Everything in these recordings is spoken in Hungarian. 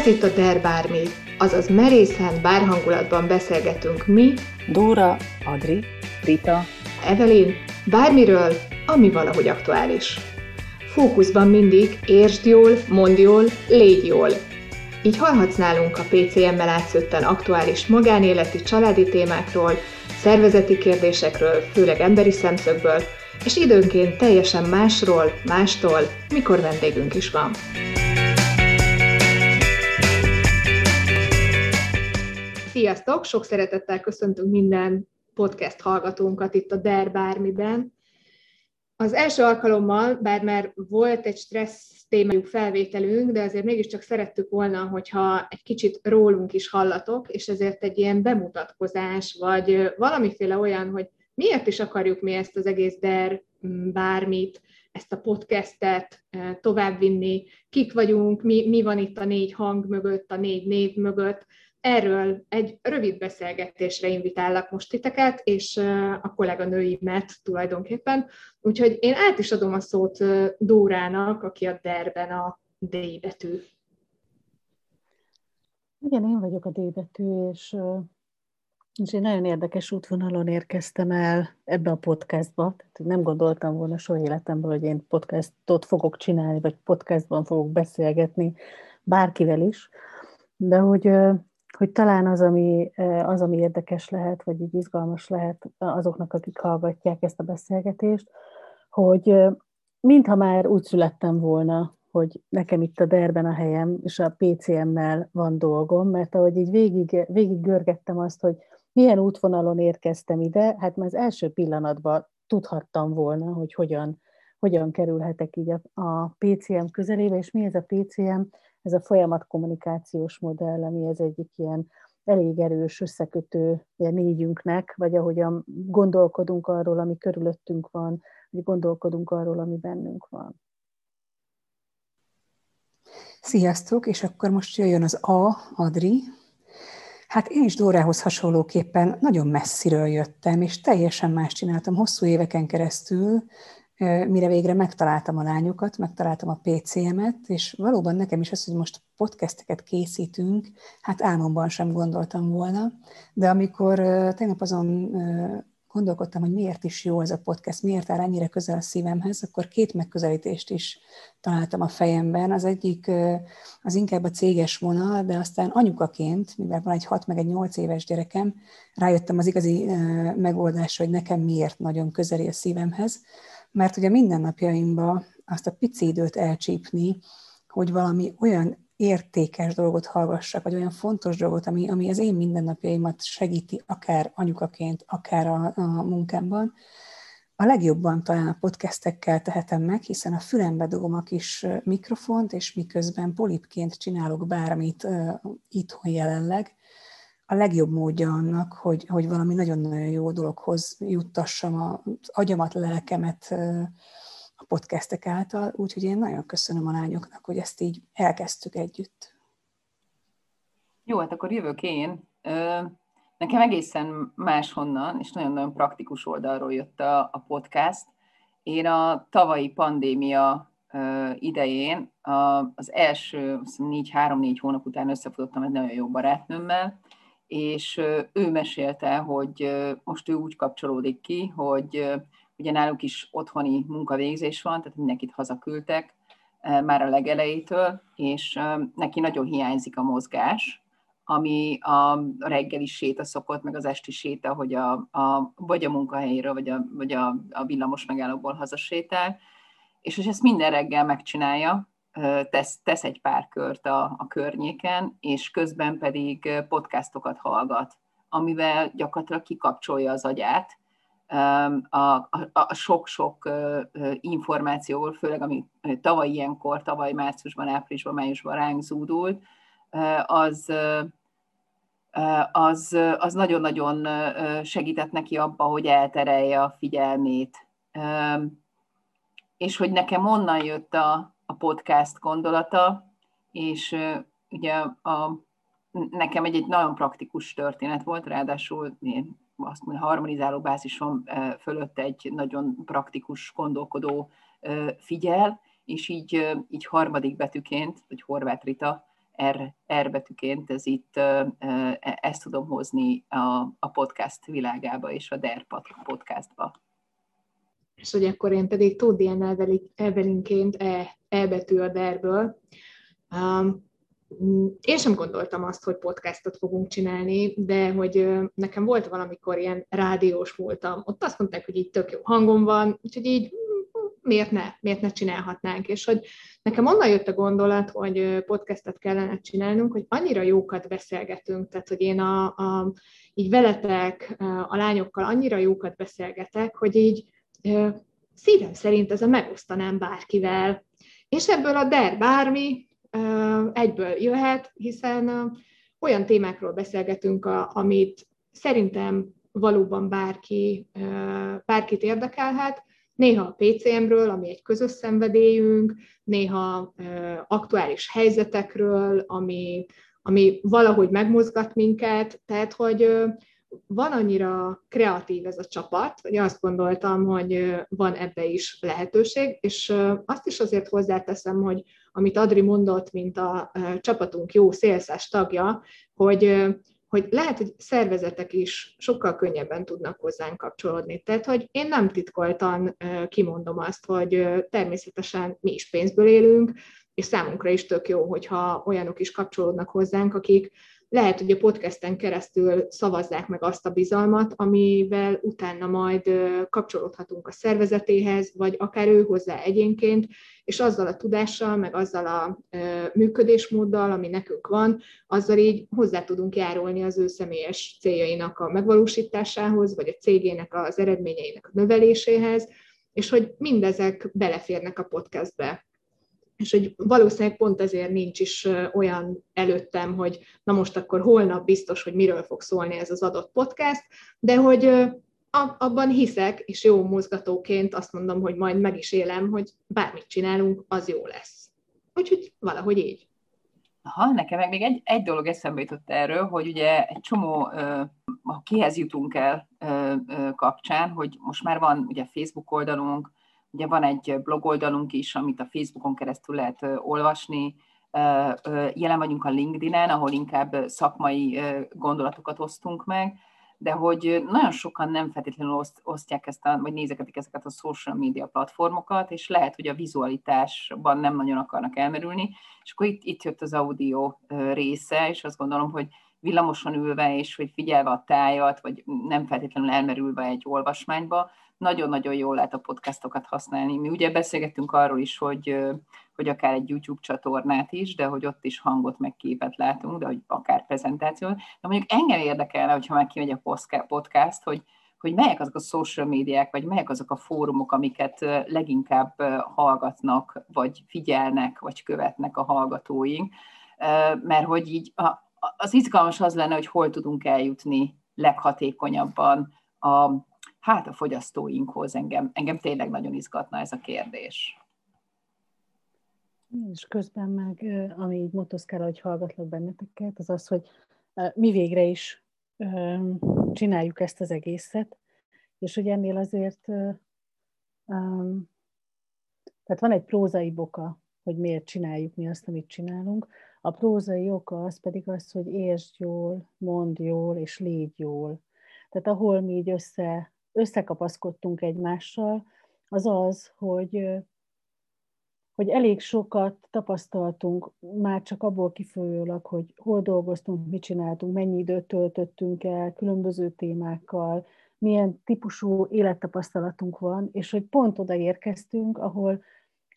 Ez itt a Der Bármi, azaz merészen bárhangulatban beszélgetünk mi, Dóra, Adri, Rita, Evelyn, bármiről, ami valahogy aktuális. Fókuszban mindig értsd jól, mondd jól, légy jól. Így hallhatsz nálunk a PCM-mel átszötten aktuális magánéleti, családi témákról, szervezeti kérdésekről, főleg emberi szemszögből, és időnként teljesen másról, mástól, mikor vendégünk is van. Sziasztok! Sok szeretettel köszöntünk minden podcast hallgatónkat itt a Der Bármiben. Az első alkalommal, bár már volt egy stressz témájú felvételünk, de azért mégiscsak szerettük volna, hogyha egy kicsit rólunk is hallatok, és ezért egy ilyen bemutatkozás, vagy valamiféle olyan, hogy miért is akarjuk mi ezt az egész DER bármit, ezt a podcastet továbbvinni, kik vagyunk, mi, mi van itt a négy hang mögött, a négy név mögött, Erről egy rövid beszélgetésre invitállak most titeket, és a kolléganőimet tulajdonképpen. Úgyhogy én át is adom a szót Dórának, aki a derben a D betű. Igen, én vagyok a D betű, és, és én nagyon érdekes útvonalon érkeztem el ebbe a podcastba. Tehát nem gondoltam volna soha életemben, hogy én podcastot fogok csinálni, vagy podcastban fogok beszélgetni bárkivel is. De hogy hogy talán az ami, az, ami érdekes lehet, vagy így izgalmas lehet azoknak, akik hallgatják ezt a beszélgetést, hogy mintha már úgy születtem volna, hogy nekem itt a derben a helyem, és a PCM-mel van dolgom, mert ahogy így végig, végig görgettem azt, hogy milyen útvonalon érkeztem ide, hát már az első pillanatban tudhattam volna, hogy hogyan, hogyan kerülhetek így a, a PCM közelébe, és mi ez a PCM? Ez a folyamat kommunikációs modell, ami ez egyik ilyen elég erős összekötő négyünknek, vagy ahogyan gondolkodunk arról, ami körülöttünk van, vagy gondolkodunk arról, ami bennünk van. Sziasztok, és akkor most jöjjön az A, Adri. Hát én is Dórához hasonlóképpen nagyon messziről jöttem, és teljesen más csináltam hosszú éveken keresztül, mire végre megtaláltam a lányokat, megtaláltam a PCM-et, és valóban nekem is az, hogy most podcasteket készítünk, hát álmomban sem gondoltam volna, de amikor tegnap azon gondolkodtam, hogy miért is jó ez a podcast, miért áll ennyire közel a szívemhez, akkor két megközelítést is találtam a fejemben. Az egyik az inkább a céges vonal, de aztán anyukaként, mivel van egy 6 meg egy 8 éves gyerekem, rájöttem az igazi megoldásra, hogy nekem miért nagyon közeli a szívemhez mert ugye mindennapjaimban azt a pici időt elcsípni, hogy valami olyan értékes dolgot hallgassak, vagy olyan fontos dolgot, ami, ami az én mindennapjaimat segíti, akár anyukaként, akár a, a munkámban, a legjobban talán a podcastekkel tehetem meg, hiszen a fülembe dugom a kis mikrofont, és miközben polipként csinálok bármit uh, itthon jelenleg, a legjobb módja annak, hogy, hogy valami nagyon-nagyon jó dologhoz juttassam az agyamat, lelkemet a podcastek által, úgyhogy én nagyon köszönöm a lányoknak, hogy ezt így elkezdtük együtt. Jó, hát akkor jövök én. Nekem egészen máshonnan, és nagyon-nagyon praktikus oldalról jött a, a podcast. Én a tavalyi pandémia idején az első négy-három-négy hónap után összefutottam egy nagyon jó barátnőmmel, és ő mesélte, hogy most ő úgy kapcsolódik ki, hogy ugye náluk is otthoni munkavégzés van, tehát mindenkit hazaküldtek már a legelejétől, és neki nagyon hiányzik a mozgás, ami a reggeli séta szokott, meg az esti séta, hogy a, a, vagy a munkahelyéről, vagy a, vagy a, a villamos megállóból hazasétál, és hogy ezt minden reggel megcsinálja, tesz, tesz egy pár kört a, a környéken, és közben pedig podcastokat hallgat, amivel gyakorlatilag kikapcsolja az agyát a, sok-sok információval, főleg ami tavaly ilyenkor, tavaly márciusban, áprilisban, májusban ránk zúdult, az, az, az nagyon-nagyon segített neki abba, hogy elterelje a figyelmét. És hogy nekem onnan jött a, a podcast gondolata, és ugye a, nekem egy, egy nagyon praktikus történet volt, ráadásul én azt mondja, harmonizáló bázison fölött egy nagyon praktikus gondolkodó figyel, és így, így harmadik betűként, vagy Horváth Rita R, R betűként, ez itt, e, ezt tudom hozni a, a podcast világába és a DER podcastba. És hogy akkor én pedig ilyen Evelinként E, e a DER-ből. Um, én sem gondoltam azt, hogy podcastot fogunk csinálni, de hogy nekem volt valamikor ilyen rádiós voltam. Ott azt mondták, hogy így tök jó hangom van, úgyhogy így miért ne, miért ne csinálhatnánk. És hogy nekem onnan jött a gondolat, hogy podcastet kellene csinálnunk, hogy annyira jókat beszélgetünk, tehát hogy én a, a, így veletek, a lányokkal annyira jókat beszélgetek, hogy így szívem szerint ez a megosztanám bárkivel. És ebből a der bármi egyből jöhet, hiszen olyan témákról beszélgetünk, amit szerintem valóban bárki, bárkit érdekelhet, néha a PCM-ről, ami egy közös szenvedélyünk, néha aktuális helyzetekről, ami, ami valahogy megmozgat minket, tehát hogy van annyira kreatív ez a csapat, hogy azt gondoltam, hogy van ebbe is lehetőség, és azt is azért hozzáteszem, hogy amit Adri mondott, mint a csapatunk jó szélszás tagja, hogy hogy lehet, hogy szervezetek is sokkal könnyebben tudnak hozzánk kapcsolódni. Tehát, hogy én nem titkoltan kimondom azt, hogy természetesen mi is pénzből élünk, és számunkra is tök jó, hogyha olyanok is kapcsolódnak hozzánk, akik lehet, hogy a podcasten keresztül szavazzák meg azt a bizalmat, amivel utána majd kapcsolódhatunk a szervezetéhez, vagy akár ő hozzá egyénként, és azzal a tudással, meg azzal a működésmóddal, ami nekünk van, azzal így hozzá tudunk járulni az ő személyes céljainak a megvalósításához, vagy a cégének az eredményeinek a növeléséhez, és hogy mindezek beleférnek a podcastbe és hogy valószínűleg pont ezért nincs is olyan előttem, hogy na most akkor holnap biztos, hogy miről fog szólni ez az adott podcast, de hogy abban hiszek, és jó mozgatóként azt mondom, hogy majd meg is élem, hogy bármit csinálunk, az jó lesz. Úgyhogy valahogy így. Aha, nekem meg még egy, egy dolog eszembe jutott erről, hogy ugye egy csomó a kihez jutunk el kapcsán, hogy most már van ugye Facebook oldalunk, Ugye van egy blogoldalunk is, amit a Facebookon keresztül lehet olvasni, jelen vagyunk a LinkedIn-en, ahol inkább szakmai gondolatokat osztunk meg, de hogy nagyon sokan nem feltétlenül oszt, osztják ezt a, vagy nézegetik ezeket a social media platformokat, és lehet, hogy a vizualitásban nem nagyon akarnak elmerülni, és akkor itt, itt jött az audio része, és azt gondolom, hogy villamoson ülve, és hogy figyelve a tájat, vagy nem feltétlenül elmerülve egy olvasmányba, nagyon-nagyon jól lehet a podcastokat használni. Mi ugye beszélgettünk arról is, hogy, hogy akár egy YouTube csatornát is, de hogy ott is hangot meg képet látunk, de hogy akár prezentációt. De mondjuk engem érdekelne, hogyha már kimegy a podcast, hogy, hogy melyek azok a social médiák, vagy melyek azok a fórumok, amiket leginkább hallgatnak, vagy figyelnek, vagy követnek a hallgatóink, mert hogy így az izgalmas az lenne, hogy hol tudunk eljutni leghatékonyabban a, hát a fogyasztóinkhoz. Engem, engem tényleg nagyon izgatna ez a kérdés. És közben meg, ami így motoszkál, hogy hallgatlak benneteket, az az, hogy mi végre is csináljuk ezt az egészet, és hogy ennél azért, tehát van egy prózai boka, hogy miért csináljuk mi azt, amit csinálunk. A prózai oka az pedig az, hogy értsd jól, mondd jól, és légy jól. Tehát ahol mi így össze, összekapaszkodtunk egymással, az az, hogy, hogy elég sokat tapasztaltunk már csak abból kifolyólag, hogy hol dolgoztunk, mit csináltunk, mennyi időt töltöttünk el különböző témákkal, milyen típusú élettapasztalatunk van, és hogy pont oda érkeztünk, ahol,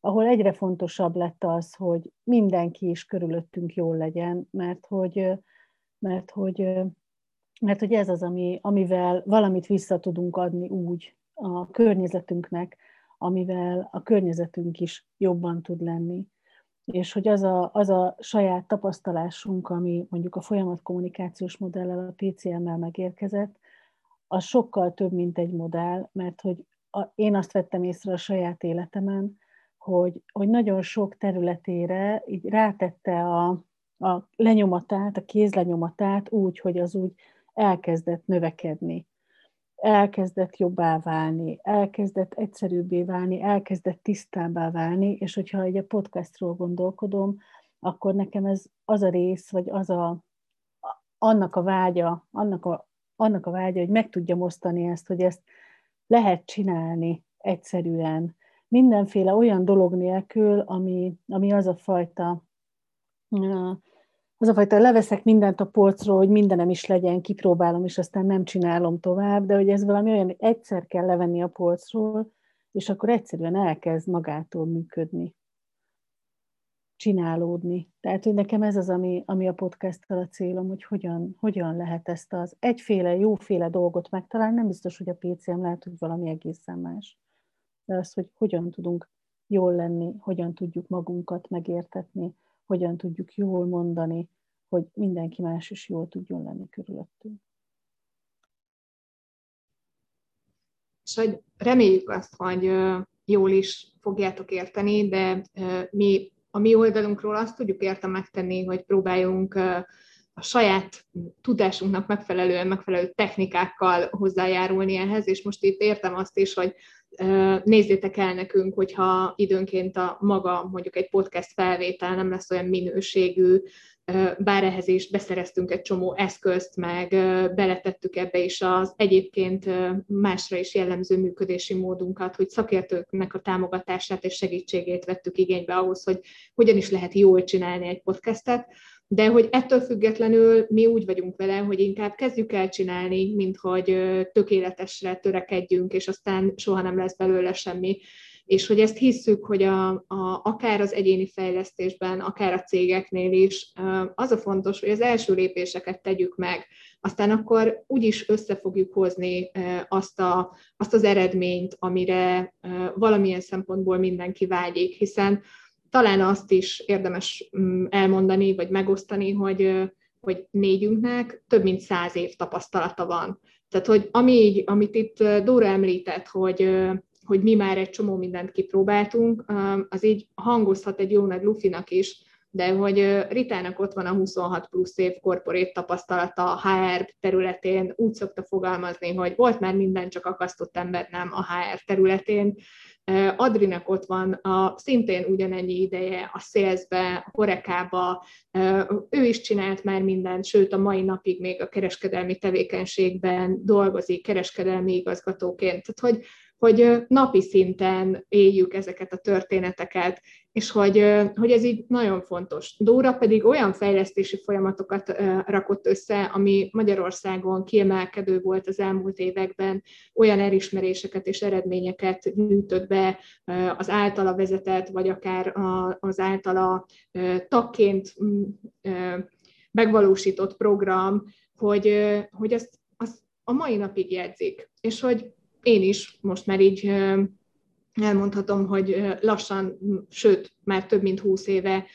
ahol egyre fontosabb lett az, hogy mindenki is körülöttünk jól legyen, mert hogy, mert hogy mert hogy ez az, ami, amivel valamit vissza tudunk adni úgy a környezetünknek, amivel a környezetünk is jobban tud lenni. És hogy az a, az a saját tapasztalásunk, ami mondjuk a folyamat kommunikációs modellel, a PCM-mel megérkezett, az sokkal több, mint egy modell, mert hogy a, én azt vettem észre a saját életemen, hogy, hogy nagyon sok területére így rátette a, a lenyomatát, a kézlenyomatát úgy, hogy az úgy elkezdett növekedni, elkezdett jobbá válni, elkezdett egyszerűbbé válni, elkezdett tisztábbá válni, és hogyha egy a podcastról gondolkodom, akkor nekem ez az a rész, vagy az a, annak a vágya, annak a, annak a vágya, hogy meg tudjam osztani ezt, hogy ezt lehet csinálni egyszerűen, mindenféle olyan dolog nélkül, ami, ami az a fajta az a fajta leveszek mindent a polcról, hogy mindenem is legyen, kipróbálom, és aztán nem csinálom tovább, de hogy ez valami olyan, hogy egyszer kell levenni a polcról, és akkor egyszerűen elkezd magától működni, csinálódni. Tehát, hogy nekem ez az, ami, ami a podcasttal a célom, hogy hogyan, hogyan lehet ezt az egyféle, jóféle dolgot megtalálni. Nem biztos, hogy a PCM lehet, hogy valami egészen más. De az, hogy hogyan tudunk jól lenni, hogyan tudjuk magunkat megértetni, hogyan tudjuk jól mondani, hogy mindenki más is jól tudjon lenni körülöttünk. És hogy reméljük azt, hogy jól is fogjátok érteni, de mi a mi oldalunkról azt tudjuk érte megtenni, hogy próbáljunk a saját tudásunknak megfelelően, megfelelő technikákkal hozzájárulni ehhez, és most itt értem azt is, hogy nézzétek el nekünk, hogyha időnként a maga mondjuk egy podcast felvétel nem lesz olyan minőségű, bár ehhez is beszereztünk egy csomó eszközt, meg beletettük ebbe is az egyébként másra is jellemző működési módunkat, hogy szakértőknek a támogatását és segítségét vettük igénybe ahhoz, hogy hogyan is lehet jól csinálni egy podcastet, de hogy ettől függetlenül mi úgy vagyunk vele, hogy inkább kezdjük el csinálni, mint hogy tökéletesre törekedjünk, és aztán soha nem lesz belőle semmi. És hogy ezt hisszük, hogy a, a, akár az egyéni fejlesztésben, akár a cégeknél is az a fontos, hogy az első lépéseket tegyük meg, aztán akkor úgyis össze fogjuk hozni azt, a, azt az eredményt, amire valamilyen szempontból mindenki vágyik, hiszen talán azt is érdemes mm, elmondani, vagy megosztani, hogy, hogy négyünknek több mint száz év tapasztalata van. Tehát, hogy ami, amit itt Dóra említett, hogy, hogy mi már egy csomó mindent kipróbáltunk, az így hangozhat egy jó nagy lufinak is, de hogy Ritának ott van a 26 plusz év korporét tapasztalata a HR területén, úgy szokta fogalmazni, hogy volt már minden, csak akasztott ember nem a HR területén. Adrinak ott van a szintén ugyanennyi ideje a szélzbe, a horekába, ő is csinált már mindent, sőt a mai napig még a kereskedelmi tevékenységben dolgozik kereskedelmi igazgatóként. Tehát, hogy hogy napi szinten éljük ezeket a történeteket, és hogy, hogy ez így nagyon fontos. Dóra pedig olyan fejlesztési folyamatokat rakott össze, ami Magyarországon kiemelkedő volt az elmúlt években, olyan elismeréseket és eredményeket gyűjtött be az általa vezetett, vagy akár az általa tagként megvalósított program, hogy, hogy azt, azt a mai napig jegyzik. És hogy én is most már így elmondhatom, hogy lassan, sőt, már több mint húsz éve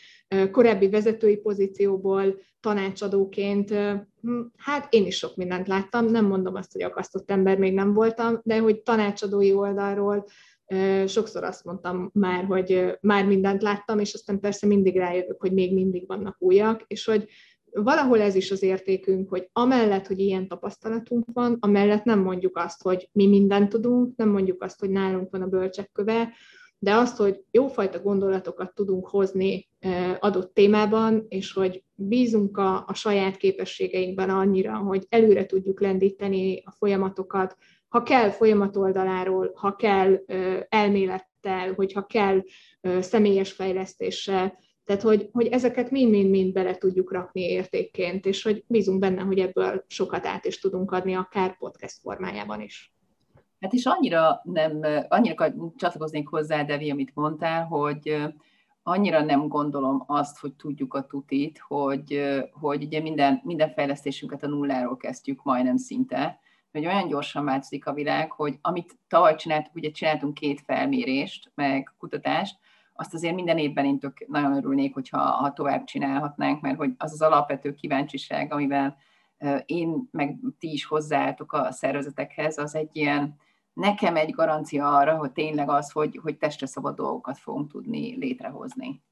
korábbi vezetői pozícióból tanácsadóként, hm, hát én is sok mindent láttam, nem mondom azt, hogy akasztott ember még nem voltam, de hogy tanácsadói oldalról sokszor azt mondtam már, hogy már mindent láttam, és aztán persze mindig rájövök, hogy még mindig vannak újak, és hogy valahol ez is az értékünk, hogy amellett, hogy ilyen tapasztalatunk van, amellett nem mondjuk azt, hogy mi mindent tudunk, nem mondjuk azt, hogy nálunk van a bölcsekköve, de azt, hogy jófajta gondolatokat tudunk hozni adott témában, és hogy bízunk a, a saját képességeinkben annyira, hogy előre tudjuk lendíteni a folyamatokat, ha kell folyamat oldaláról, ha kell elmélettel, hogyha kell személyes fejlesztéssel, tehát, hogy, hogy ezeket mind-mind-mind bele tudjuk rakni értékként, és hogy bízunk benne, hogy ebből sokat át is tudunk adni, akár podcast formájában is. Hát és annyira nem, annyira csatlakoznék hozzá, Devi, amit mondtál, hogy annyira nem gondolom azt, hogy tudjuk a tutit, hogy, hogy ugye minden, minden fejlesztésünket a nulláról kezdjük majdnem szinte, hogy olyan gyorsan változik a világ, hogy amit tavaly csináltuk, ugye csináltunk két felmérést, meg kutatást, azt azért minden évben én tök nagyon örülnék, hogyha ha tovább csinálhatnánk, mert hogy az az alapvető kíváncsiság, amivel én meg ti is hozzáálltok a szervezetekhez, az egy ilyen, nekem egy garancia arra, hogy tényleg az, hogy, hogy testre szabad dolgokat fogunk tudni létrehozni.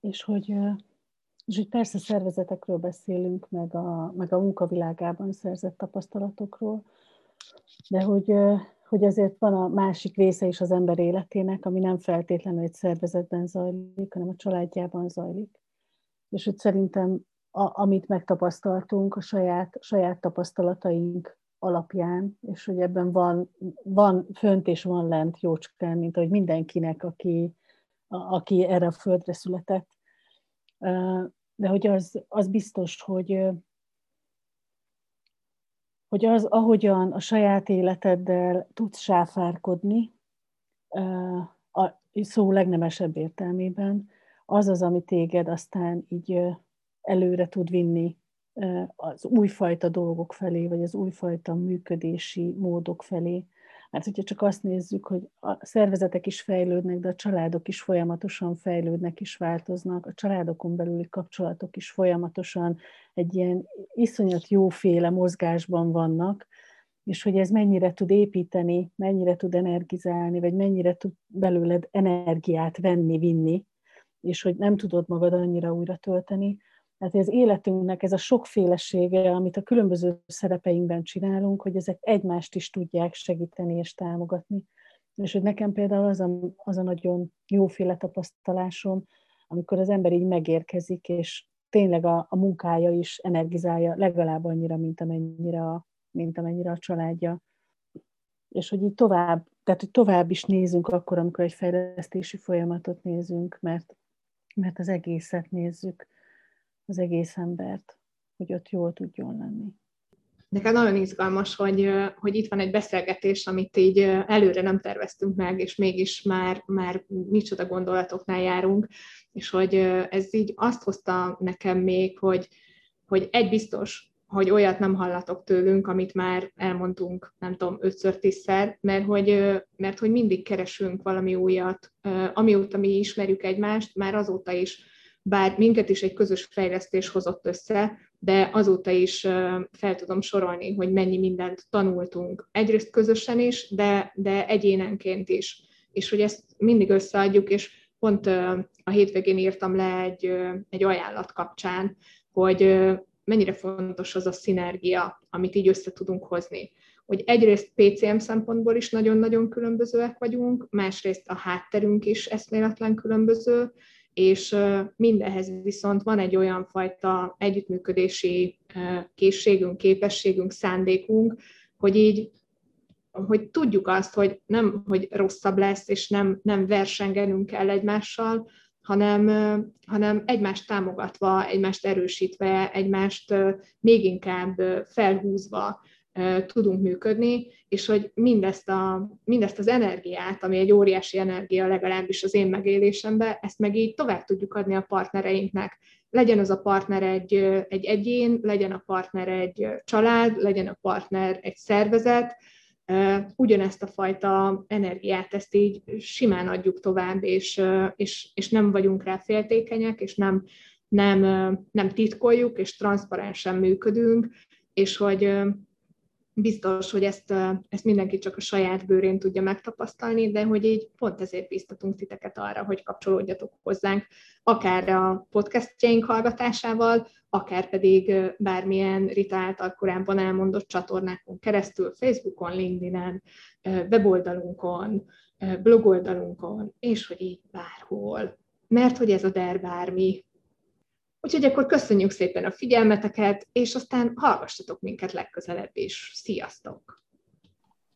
És hogy, és hogy persze szervezetekről beszélünk, meg a, meg a munkavilágában szerzett tapasztalatokról, de hogy, hogy azért van a másik része is az ember életének, ami nem feltétlenül egy szervezetben zajlik, hanem a családjában zajlik. És hogy szerintem, a, amit megtapasztaltunk a saját, saját tapasztalataink alapján, és hogy ebben van, van fönt és van lent jócskán, mint ahogy mindenkinek, aki, a, aki erre a földre született. De hogy az, az biztos, hogy, hogy az, ahogyan a saját életeddel tudsz sáfárkodni, a szó legnemesebb értelmében, az az, ami téged aztán így előre tud vinni az újfajta dolgok felé, vagy az újfajta működési módok felé. Mert hogyha csak azt nézzük, hogy a szervezetek is fejlődnek, de a családok is folyamatosan fejlődnek és változnak, a családokon belüli kapcsolatok is folyamatosan egy ilyen iszonyat jóféle mozgásban vannak, és hogy ez mennyire tud építeni, mennyire tud energizálni, vagy mennyire tud belőled energiát venni, vinni, és hogy nem tudod magad annyira újra tölteni, tehát az életünknek ez a sokfélesége, amit a különböző szerepeinkben csinálunk, hogy ezek egymást is tudják segíteni és támogatni. És hogy nekem például az a, az a nagyon jóféle tapasztalásom, amikor az ember így megérkezik, és tényleg a, a munkája is energizálja legalább annyira, mint amennyire a, mint amennyire a családja. És hogy így tovább, tehát hogy tovább is nézünk akkor, amikor egy fejlesztési folyamatot nézünk, mert, mert az egészet nézzük az egész embert, hogy ott jól tudjon lenni. Nekem nagyon izgalmas, hogy, hogy itt van egy beszélgetés, amit így előre nem terveztünk meg, és mégis már, már micsoda gondolatoknál járunk, és hogy ez így azt hozta nekem még, hogy, hogy egy biztos, hogy olyat nem hallatok tőlünk, amit már elmondtunk, nem tudom, ötször, tízszer, mert hogy, mert hogy mindig keresünk valami újat. Amióta mi ismerjük egymást, már azóta is bár minket is egy közös fejlesztés hozott össze, de azóta is fel tudom sorolni, hogy mennyi mindent tanultunk. Egyrészt közösen is, de, de egyénenként is. És hogy ezt mindig összeadjuk, és pont a hétvégén írtam le egy, egy ajánlat kapcsán, hogy mennyire fontos az a szinergia, amit így össze tudunk hozni. Hogy egyrészt PCM szempontból is nagyon-nagyon különbözőek vagyunk, másrészt a hátterünk is eszméletlen különböző, és mindehez viszont van egy olyan fajta együttműködési készségünk, képességünk, szándékunk, hogy így hogy tudjuk azt, hogy nem, hogy rosszabb lesz, és nem, nem versengenünk kell egymással, hanem, hanem egymást támogatva, egymást erősítve, egymást még inkább felhúzva tudunk működni, és hogy mindezt, a, mindezt az energiát, ami egy óriási energia legalábbis az én megélésemben, ezt meg így tovább tudjuk adni a partnereinknek. Legyen az a partner egy, egy egyén, legyen a partner egy család, legyen a partner egy szervezet, ugyanezt a fajta energiát, ezt így simán adjuk tovább, és, és, és nem vagyunk rá féltékenyek, és nem, nem, nem titkoljuk, és transzparensen működünk, és hogy biztos, hogy ezt, ezt mindenki csak a saját bőrén tudja megtapasztalni, de hogy így pont ezért biztatunk titeket arra, hogy kapcsolódjatok hozzánk, akár a podcastjaink hallgatásával, akár pedig bármilyen Rita által korábban elmondott csatornákon keresztül, Facebookon, LinkedIn-en, weboldalunkon, blogoldalunkon, és hogy így bárhol. Mert hogy ez a der bármi, Úgyhogy akkor köszönjük szépen a figyelmeteket, és aztán hallgassatok minket legközelebb is. Sziasztok!